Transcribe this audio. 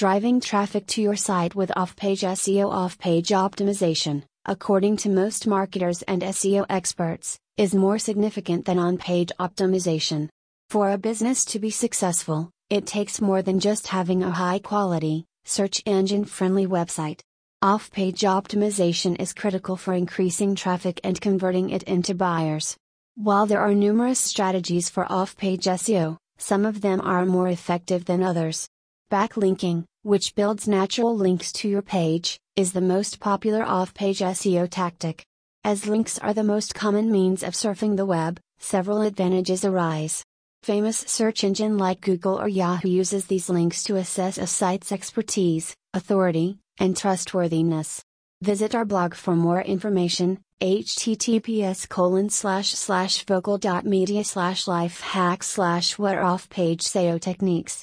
Driving traffic to your site with off page SEO off page optimization, according to most marketers and SEO experts, is more significant than on page optimization. For a business to be successful, it takes more than just having a high quality, search engine friendly website. Off page optimization is critical for increasing traffic and converting it into buyers. While there are numerous strategies for off page SEO, some of them are more effective than others. Backlinking, which builds natural links to your page, is the most popular off page SEO tactic. As links are the most common means of surfing the web, several advantages arise. Famous search engine like Google or Yahoo uses these links to assess a site's expertise, authority, and trustworthiness. Visit our blog for more information, https colon slash slash vocal.media slash life hack slash what off page SEO techniques.